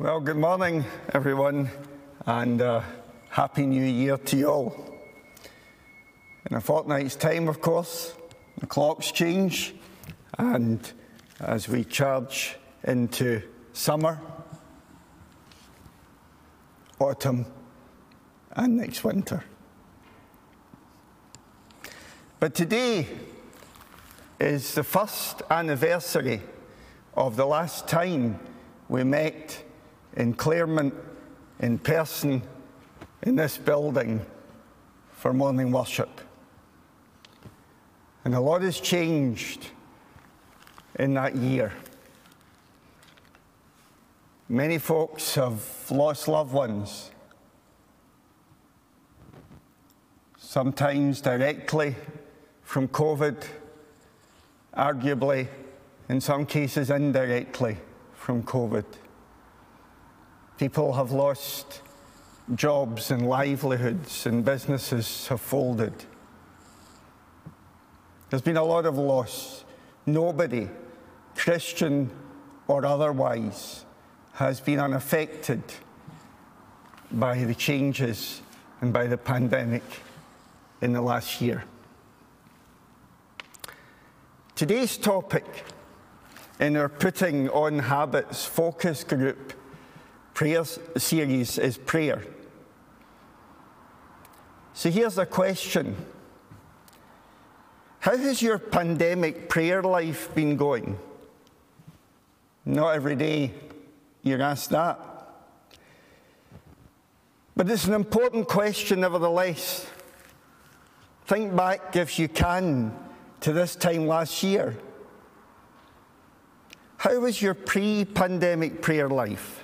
Well, good morning, everyone, and uh, Happy New Year to you all. In a fortnight's time, of course, the clocks change, and as we charge into summer, autumn, and next winter. But today is the first anniversary of the last time we met in Claremont in person in this building for morning worship. And a lot has changed in that year. Many folks have lost loved ones, sometimes directly from COVID, arguably, in some cases, indirectly from COVID. People have lost jobs and livelihoods, and businesses have folded. There's been a lot of loss. Nobody, Christian or otherwise, has been unaffected by the changes and by the pandemic in the last year. Today's topic in our Putting on Habits focus group prayer series is prayer. So here's a question How has your pandemic prayer life been going? Not every day you're asked that. But it's an important question, nevertheless. Think back, if you can, to this time last year. How was your pre pandemic prayer life?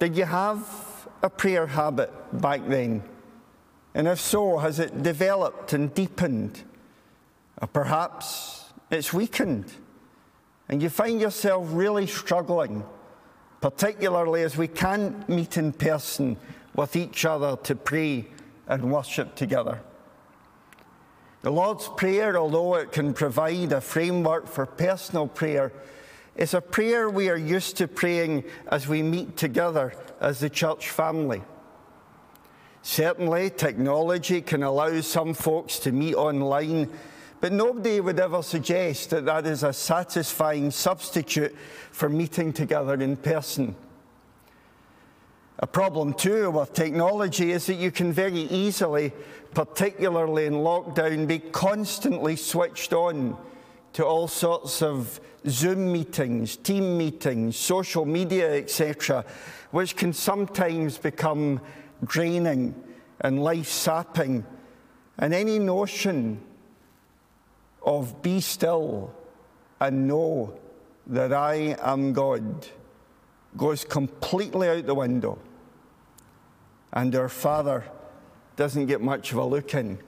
Did you have a prayer habit back then? And if so, has it developed and deepened? Or perhaps it's weakened, and you find yourself really struggling, particularly as we can't meet in person with each other to pray and worship together. The Lord's Prayer, although it can provide a framework for personal prayer, is a prayer we are used to praying as we meet together as the church family. Certainly, technology can allow some folks to meet online, but nobody would ever suggest that that is a satisfying substitute for meeting together in person. A problem, too, with technology is that you can very easily, particularly in lockdown, be constantly switched on to all sorts of Zoom meetings, team meetings, social media, etc., which can sometimes become draining and life sapping. And any notion of be still and know that I am God goes completely out the window and our Father doesn't get much of a look in.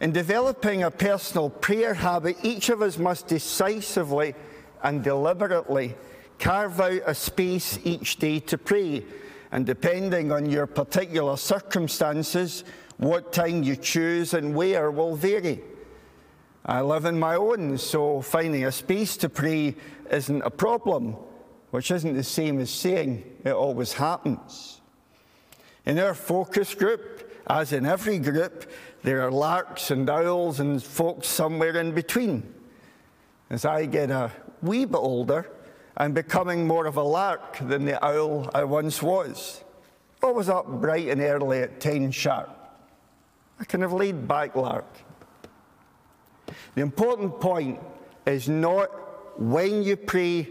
In developing a personal prayer habit, each of us must decisively and deliberately carve out a space each day to pray. And depending on your particular circumstances, what time you choose and where will vary. I live in my own, so finding a space to pray isn't a problem which isn't the same as saying it always happens. In our focus group, as in every group, there are larks and owls and folks somewhere in between. As I get a wee bit older, I'm becoming more of a lark than the owl I once was. I was up bright and early at 10 sharp. A kind of laid back lark. The important point is not when you pray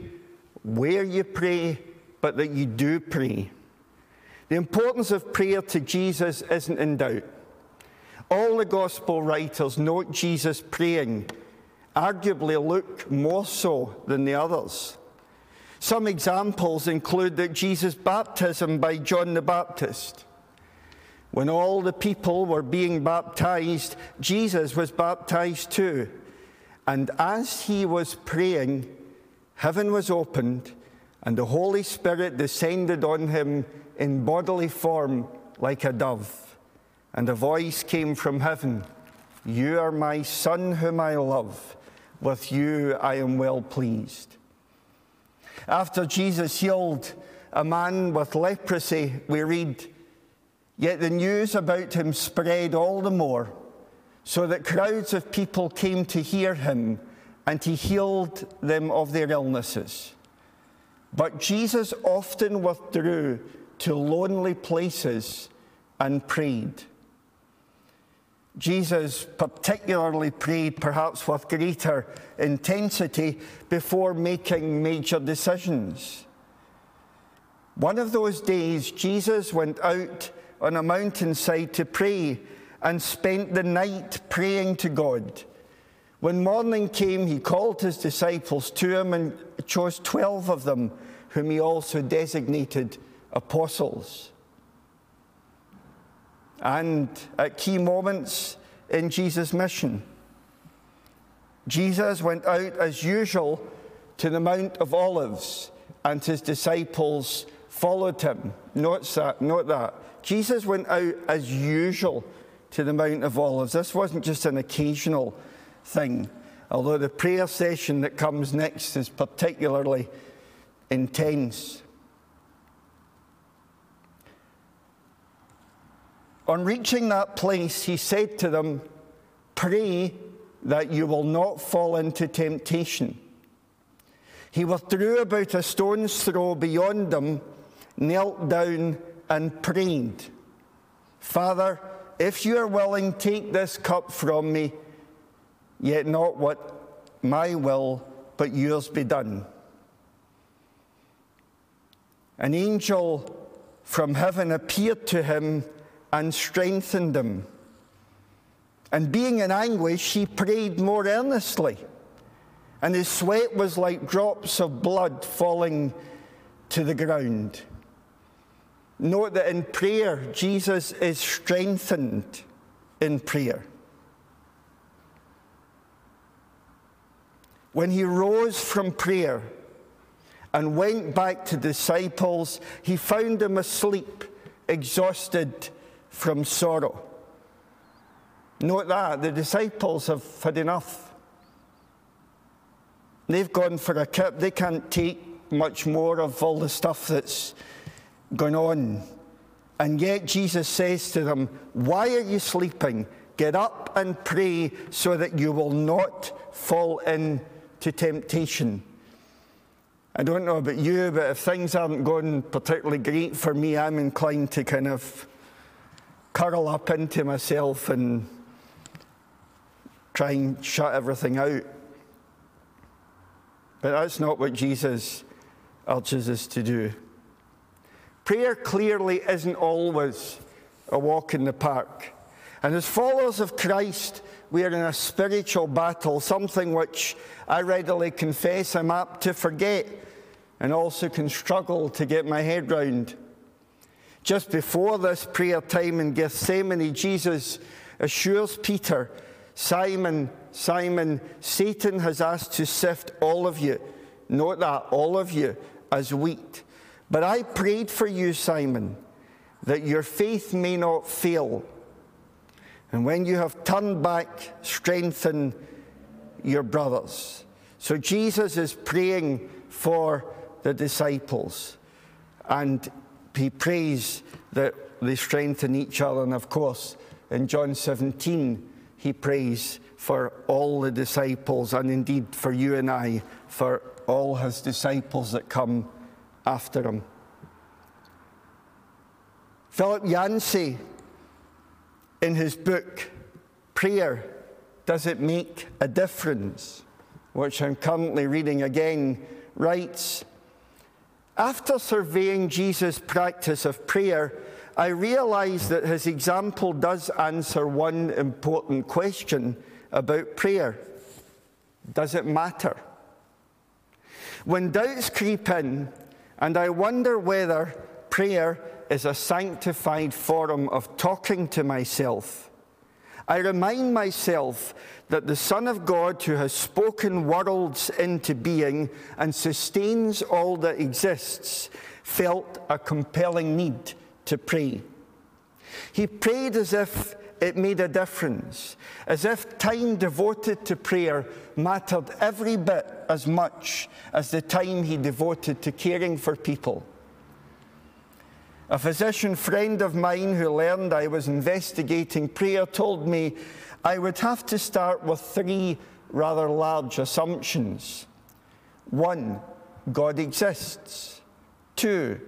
where you pray, but that you do pray. The importance of prayer to Jesus isn't in doubt. All the gospel writers note Jesus praying, arguably Luke more so than the others. Some examples include that Jesus' baptism by John the Baptist. When all the people were being baptized, Jesus was baptized too. And as he was praying, heaven was opened, and the Holy Spirit descended on him in bodily form like a dove. And a voice came from heaven You are my Son, whom I love. With you I am well pleased. After Jesus healed a man with leprosy, we read, Yet the news about him spread all the more, so that crowds of people came to hear him, and he healed them of their illnesses. But Jesus often withdrew to lonely places and prayed. Jesus particularly prayed, perhaps with greater intensity, before making major decisions. One of those days, Jesus went out on a mountainside to pray and spent the night praying to God. When morning came, he called his disciples to him and chose 12 of them, whom he also designated apostles. And at key moments in Jesus' mission, Jesus went out as usual to the Mount of Olives, and his disciples followed him. Note that, note that. Jesus went out as usual to the Mount of Olives. This wasn't just an occasional thing, although the prayer session that comes next is particularly intense. On reaching that place, he said to them, Pray that you will not fall into temptation. He withdrew about a stone's throw beyond them, knelt down, and prayed, Father, if you are willing, take this cup from me, yet not what my will, but yours be done. An angel from heaven appeared to him and strengthened him. And being in anguish, he prayed more earnestly, and his sweat was like drops of blood falling to the ground. Note that in prayer, Jesus is strengthened in prayer. When he rose from prayer and went back to disciples, he found them asleep, exhausted from sorrow. Note that the disciples have had enough. They've gone for a kip. They can't take much more of all the stuff that's going on. And yet Jesus says to them, Why are you sleeping? Get up and pray so that you will not fall into temptation. I don't know about you, but if things aren't going particularly great for me, I'm inclined to kind of curl up into myself and try and shut everything out. But that's not what Jesus urges us to do. Prayer clearly isn't always a walk in the park. And as followers of Christ, we are in a spiritual battle, something which I readily confess I'm apt to forget and also can struggle to get my head round. Just before this prayer time in Gethsemane, Jesus assures Peter, Simon, Simon, Satan has asked to sift all of you, note that, all of you, as wheat. But I prayed for you, Simon, that your faith may not fail. And when you have turned back, strengthen your brothers. So Jesus is praying for the disciples. And he prays that they strengthen each other. And of course, in John 17, he prays for all the disciples, and indeed for you and I, for all his disciples that come after him. Philip Yancey, in his book, Prayer Does It Make a Difference? which I'm currently reading again, writes After surveying Jesus' practice of prayer, I realize that his example does answer one important question about prayer Does it matter? When doubts creep in, and I wonder whether prayer is a sanctified form of talking to myself. I remind myself that the Son of God, who has spoken worlds into being and sustains all that exists, felt a compelling need to pray. He prayed as if it made a difference, as if time devoted to prayer mattered every bit as much as the time he devoted to caring for people. A physician friend of mine who learned I was investigating prayer told me I would have to start with three rather large assumptions. One, God exists. Two,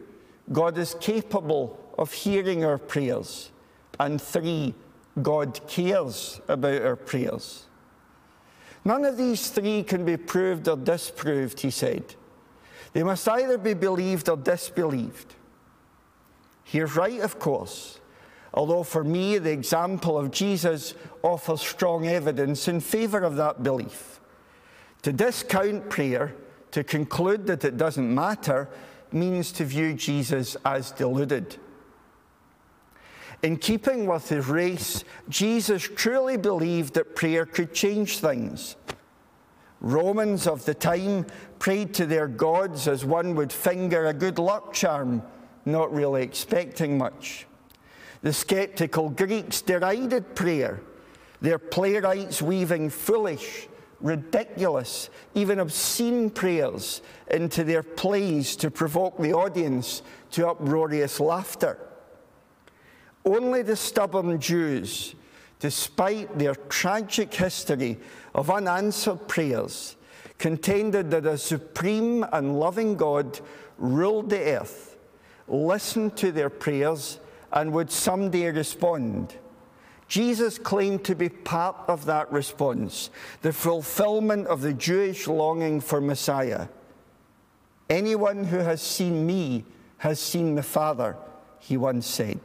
God is capable of hearing our prayers. And three, God cares about our prayers. None of these three can be proved or disproved, he said. They must either be believed or disbelieved. He's right, of course, although for me the example of Jesus offers strong evidence in favour of that belief. To discount prayer, to conclude that it doesn't matter, means to view Jesus as deluded. In keeping with his race, Jesus truly believed that prayer could change things. Romans of the time prayed to their gods as one would finger a good luck charm, not really expecting much. The skeptical Greeks derided prayer, their playwrights weaving foolish, ridiculous, even obscene prayers into their plays to provoke the audience to uproarious laughter. Only the stubborn Jews, despite their tragic history of unanswered prayers, contended that a supreme and loving God ruled the earth, listened to their prayers, and would someday respond. Jesus claimed to be part of that response, the fulfillment of the Jewish longing for Messiah. Anyone who has seen me has seen the Father, he once said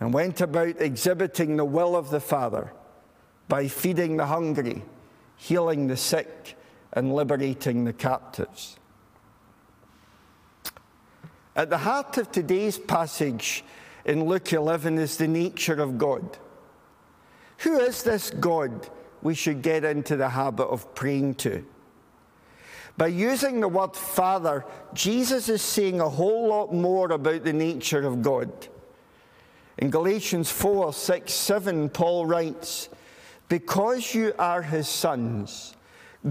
and went about exhibiting the will of the Father by feeding the hungry, healing the sick, and liberating the captives. At the heart of today's passage in Luke 11 is the nature of God. Who is this God we should get into the habit of praying to? By using the word Father, Jesus is saying a whole lot more about the nature of God. In Galatians 4 6, 7, Paul writes, Because you are his sons,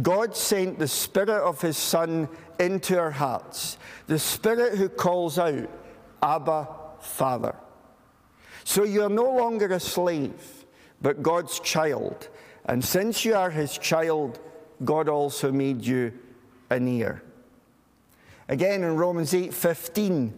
God sent the Spirit of his Son into our hearts, the Spirit who calls out, Abba, Father. So you are no longer a slave, but God's child. And since you are his child, God also made you an heir. Again in Romans 8 15,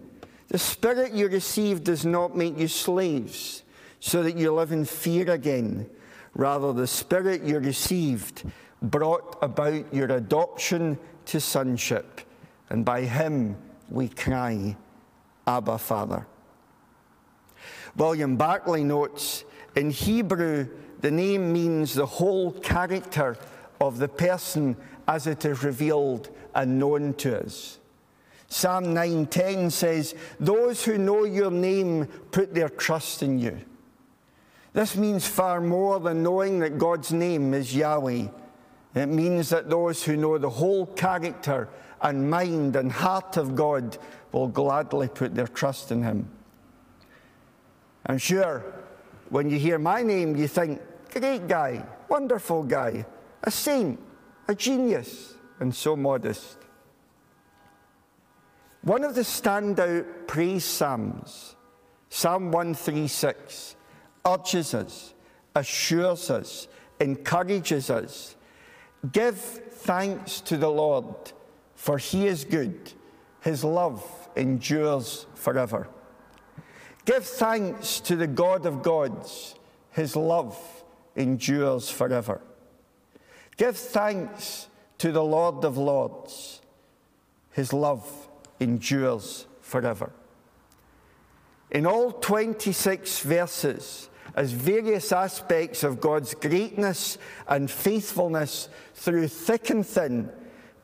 the Spirit you received does not make you slaves, so that you live in fear again. Rather, the Spirit you received brought about your adoption to sonship, and by Him we cry, Abba, Father. William Barclay notes in Hebrew, the name means the whole character of the person as it is revealed and known to us. Psalm 9:10 says, "Those who know your name put their trust in you." This means far more than knowing that God's name is Yahweh. It means that those who know the whole character and mind and heart of God will gladly put their trust in him. I'm sure when you hear my name, you think, great guy, wonderful guy, a saint, a genius, and so modest. One of the standout praise psalms, Psalm 136, urges us, assures us, encourages us give thanks to the Lord, for he is good, his love endures forever. Give thanks to the God of gods, his love endures forever. Give thanks to the Lord of lords, his love endures forever. In all 26 verses, as various aspects of God's greatness and faithfulness through thick and thin,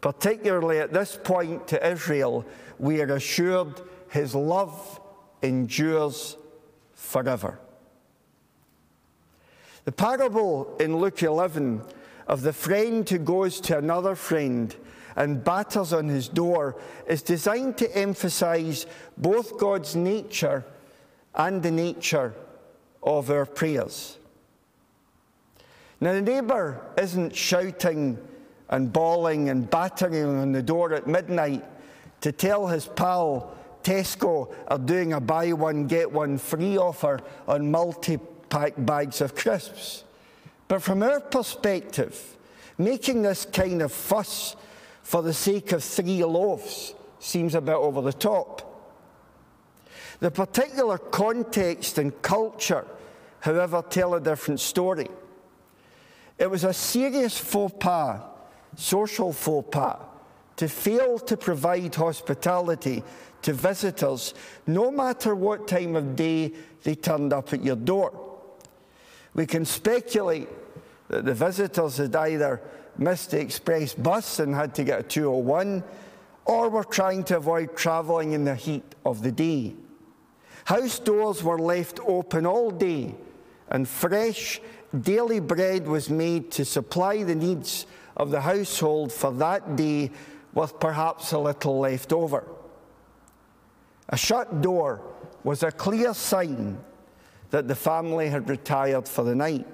particularly at this point to Israel, we are assured his love endures forever. The parable in Luke 11 of the friend who goes to another friend and batters on his door is designed to emphasize both God's nature and the nature of our prayers. Now, the neighbour isn't shouting and bawling and battering on the door at midnight to tell his pal Tesco are doing a buy one, get one free offer on multi pack bags of crisps. But from our perspective, making this kind of fuss for the sake of three loaves seems a bit over the top. The particular context and culture, however, tell a different story. It was a serious faux pas, social faux pas, to fail to provide hospitality to visitors, no matter what time of day they turned up at your door. We can speculate that the visitors had either missed the express bus and had to get a 201, or were trying to avoid travelling in the heat of the day. House doors were left open all day, and fresh daily bread was made to supply the needs of the household for that day, with perhaps a little left over. A shut door was a clear sign that the family had retired for the night.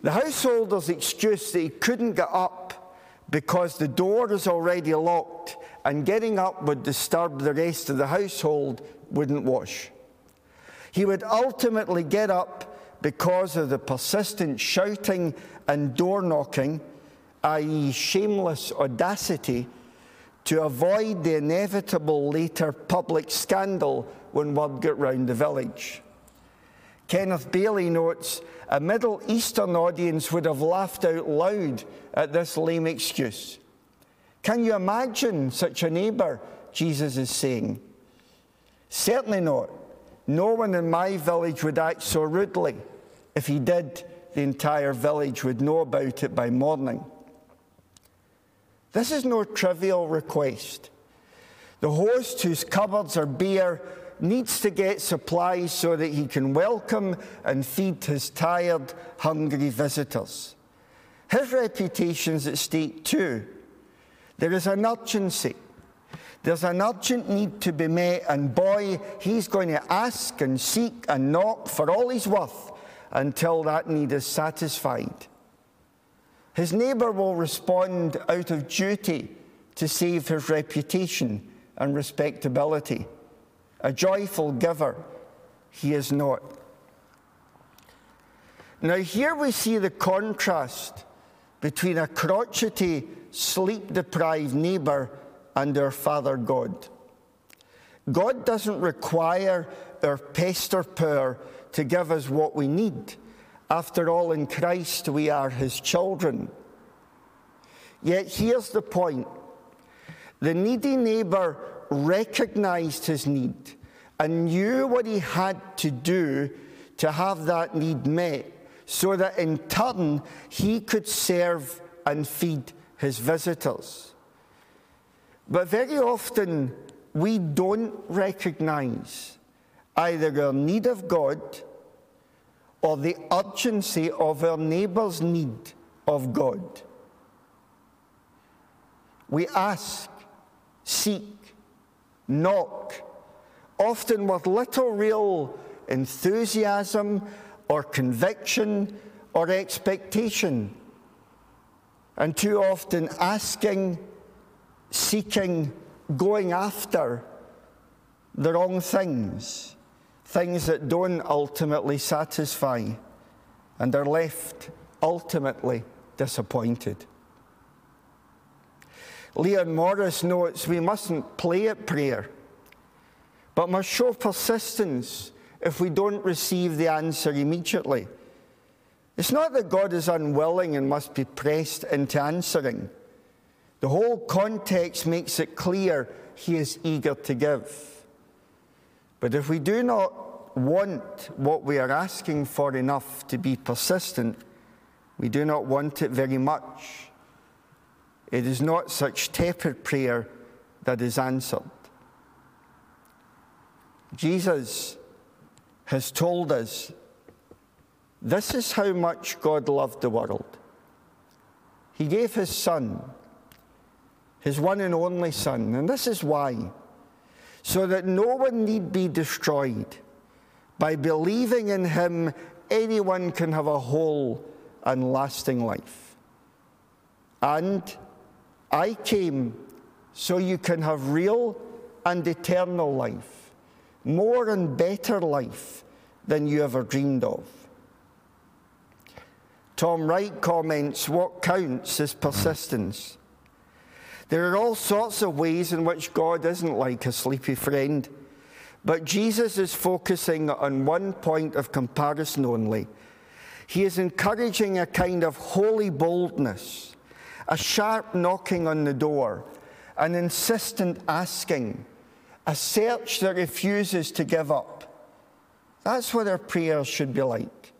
The householder's excuse that he couldn't get up because the door was already locked and getting up would disturb the rest of the household wouldn't wash. He would ultimately get up because of the persistent shouting and door knocking, i.e., shameless audacity, to avoid the inevitable later public scandal when word got round the village. Kenneth Bailey notes a Middle Eastern audience would have laughed out loud at this lame excuse. Can you imagine such a neighbour? Jesus is saying. Certainly not. No one in my village would act so rudely. If he did, the entire village would know about it by morning. This is no trivial request. The host whose cupboards are bare needs to get supplies so that he can welcome and feed his tired, hungry visitors. His reputation's at stake too. There is an urgency. There's an urgent need to be met, and boy, he's going to ask and seek and knock for all he's worth until that need is satisfied. His neighbour will respond out of duty to save his reputation and respectability a joyful giver, he is not. Now, here we see the contrast between a crotchety, sleep deprived neighbour and our Father God. God doesn't require our pester power to give us what we need. After all, in Christ we are his children. Yet here's the point the needy neighbour recognized his need and knew what he had to do to have that need met, so that in turn he could serve and feed his visitors. But very often we don't recognize either our need of God or the urgency of our neighbour's need of God. We ask, seek, knock, often with little real enthusiasm or conviction or expectation, and too often asking, seeking, going after the wrong things, things that don't ultimately satisfy, and are left ultimately disappointed. Leon Morris notes we mustn't play at prayer, but must show persistence if we don't receive the answer immediately. It's not that God is unwilling and must be pressed into answering. The whole context makes it clear he is eager to give. But if we do not want what we are asking for enough to be persistent, we do not want it very much. It is not such tepid prayer that is answered. Jesus has told us this is how much God loved the world. He gave his Son, his one and only Son, and this is why so that no one need be destroyed, By believing in him, anyone can have a whole and lasting life. And I came so you can have real and eternal life, more and better life than you ever dreamed of. Tom Wright comments what counts is persistence. There are all sorts of ways in which God isn't like a sleepy friend, but Jesus is focusing on one point of comparison only. He is encouraging a kind of holy boldness, a sharp knocking on the door, an insistent asking, a search that refuses to give up. That's what our prayers should be like.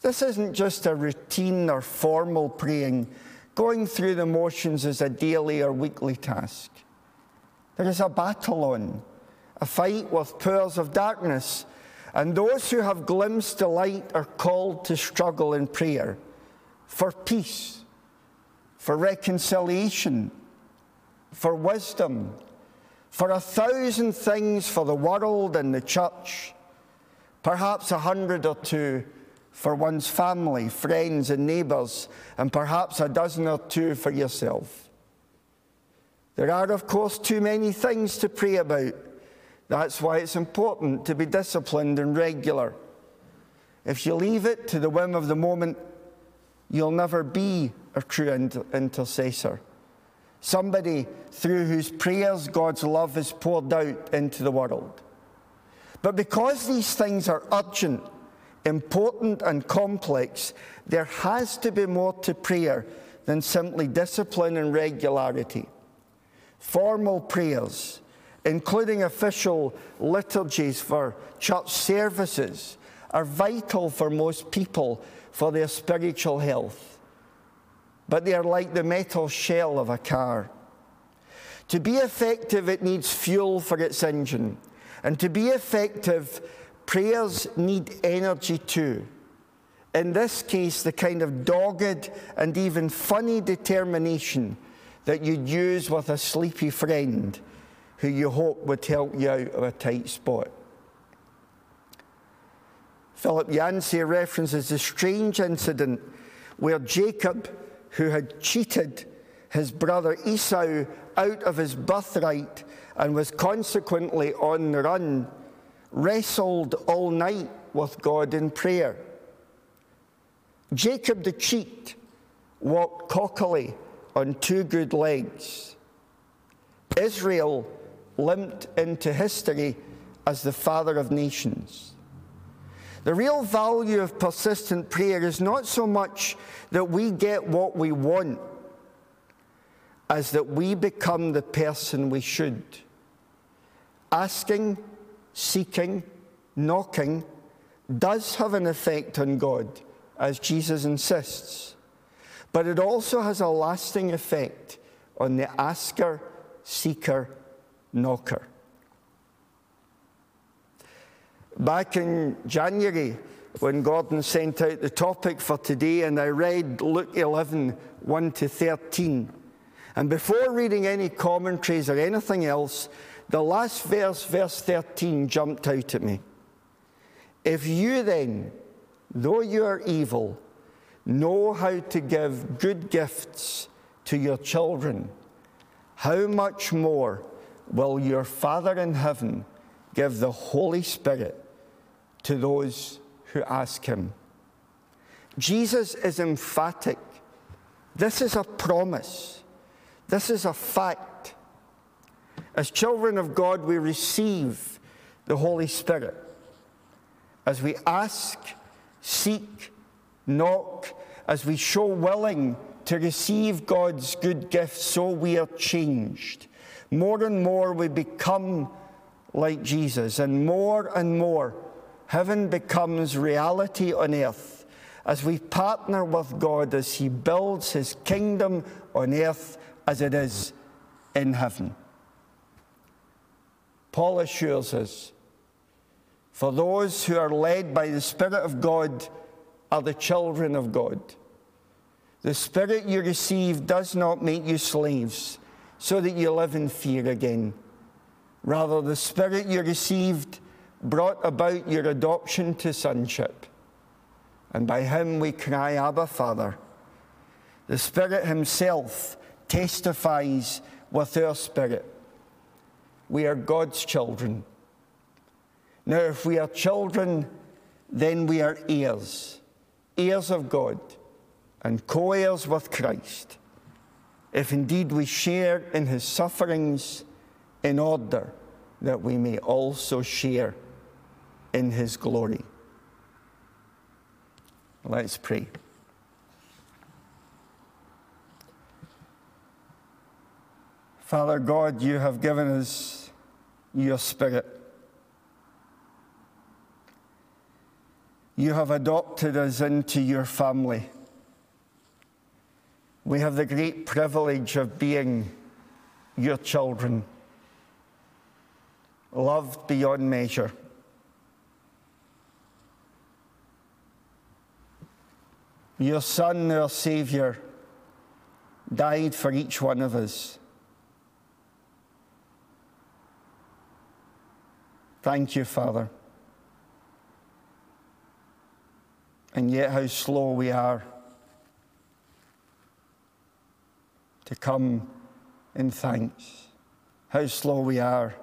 This isn't just a routine or formal praying, going through the motions as a daily or weekly task. There is a battle on, a fight with powers of darkness, and those who have glimpsed the light are called to struggle in prayer for peace, for reconciliation, for wisdom, for a thousand things for the world and the church, perhaps a hundred or two for one's family, friends, and neighbours, and perhaps a dozen or two for yourself. There are, of course, too many things to pray about. That's why it's important to be disciplined and regular. If you leave it to the whim of the moment, you'll never be a true inter- intercessor somebody through whose prayers God's love is poured out into the world. But because these things are urgent, important, and complex, there has to be more to prayer than simply discipline and regularity. Formal prayers, including official liturgies for church services, are vital for most people for their spiritual health but they are like the metal shell of a car. To be effective, it needs fuel for its engine. And to be effective, prayers need energy too. In this case, the kind of dogged and even funny determination that you'd use with a sleepy friend who you hope would help you out of a tight spot. Philip Yancey references a strange incident where Jacob who had cheated his brother Esau out of his birthright and was consequently on the run, wrestled all night with God in prayer. Jacob the cheat walked cockily on two good legs. Israel limped into history as the father of nations. The real value of persistent prayer is not so much that we get what we want as that we become the person we should. Asking, seeking, knocking does have an effect on God, as Jesus insists, but it also has a lasting effect on the asker, seeker, knocker. Back in January, when Gordon sent out the topic for today, and I read Luke 11 1 to 13. And before reading any commentaries or anything else, the last verse, verse 13, jumped out at me. If you then, though you are evil, know how to give good gifts to your children, how much more will your Father in heaven give the Holy Spirit to those who ask him. Jesus is emphatic. This is a promise. This is a fact. As children of God, we receive the Holy Spirit. As we ask, seek, knock, as we show willing to receive God's good gifts, so we are changed. More and more we become like Jesus, and more and more heaven becomes reality on earth as we partner with God as He builds His kingdom on earth as it is in heaven. Paul assures us for those who are led by the Spirit of God are the children of God. The Spirit you receive does not make you slaves so that you live in fear again. Rather, the Spirit you received brought about your adoption to sonship. And by him we cry, Abba, Father. The Spirit Himself testifies with our spirit. We are God's children. Now, if we are children, then we are heirs, heirs of God, and co heirs with Christ, if indeed we share in His sufferings, in order that we may also share in His glory. Let's pray. Father God, you have given us your Spirit. You have adopted us into your family. We have the great privilege of being your children, loved beyond measure. Your Son, our Saviour, died for each one of us. Thank you, Father. And yet, how slow we are to come in thanks. How slow we are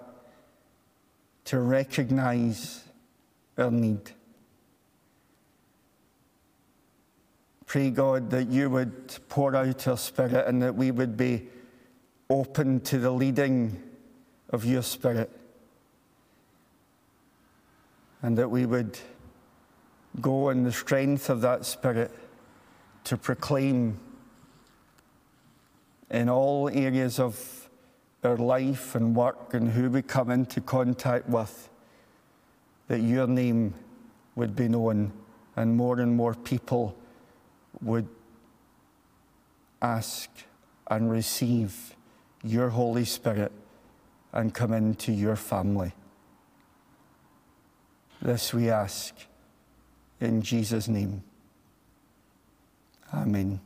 to recognize our need. Pray, God, that you would pour out your Spirit and that we would be open to the leading of your Spirit and that we would go in the strength of that Spirit to proclaim in all areas of our life and work and who we come into contact with that your name would be known and more and more people would ask and receive your Holy Spirit and come into your family. This we ask in Jesus' name. Amen.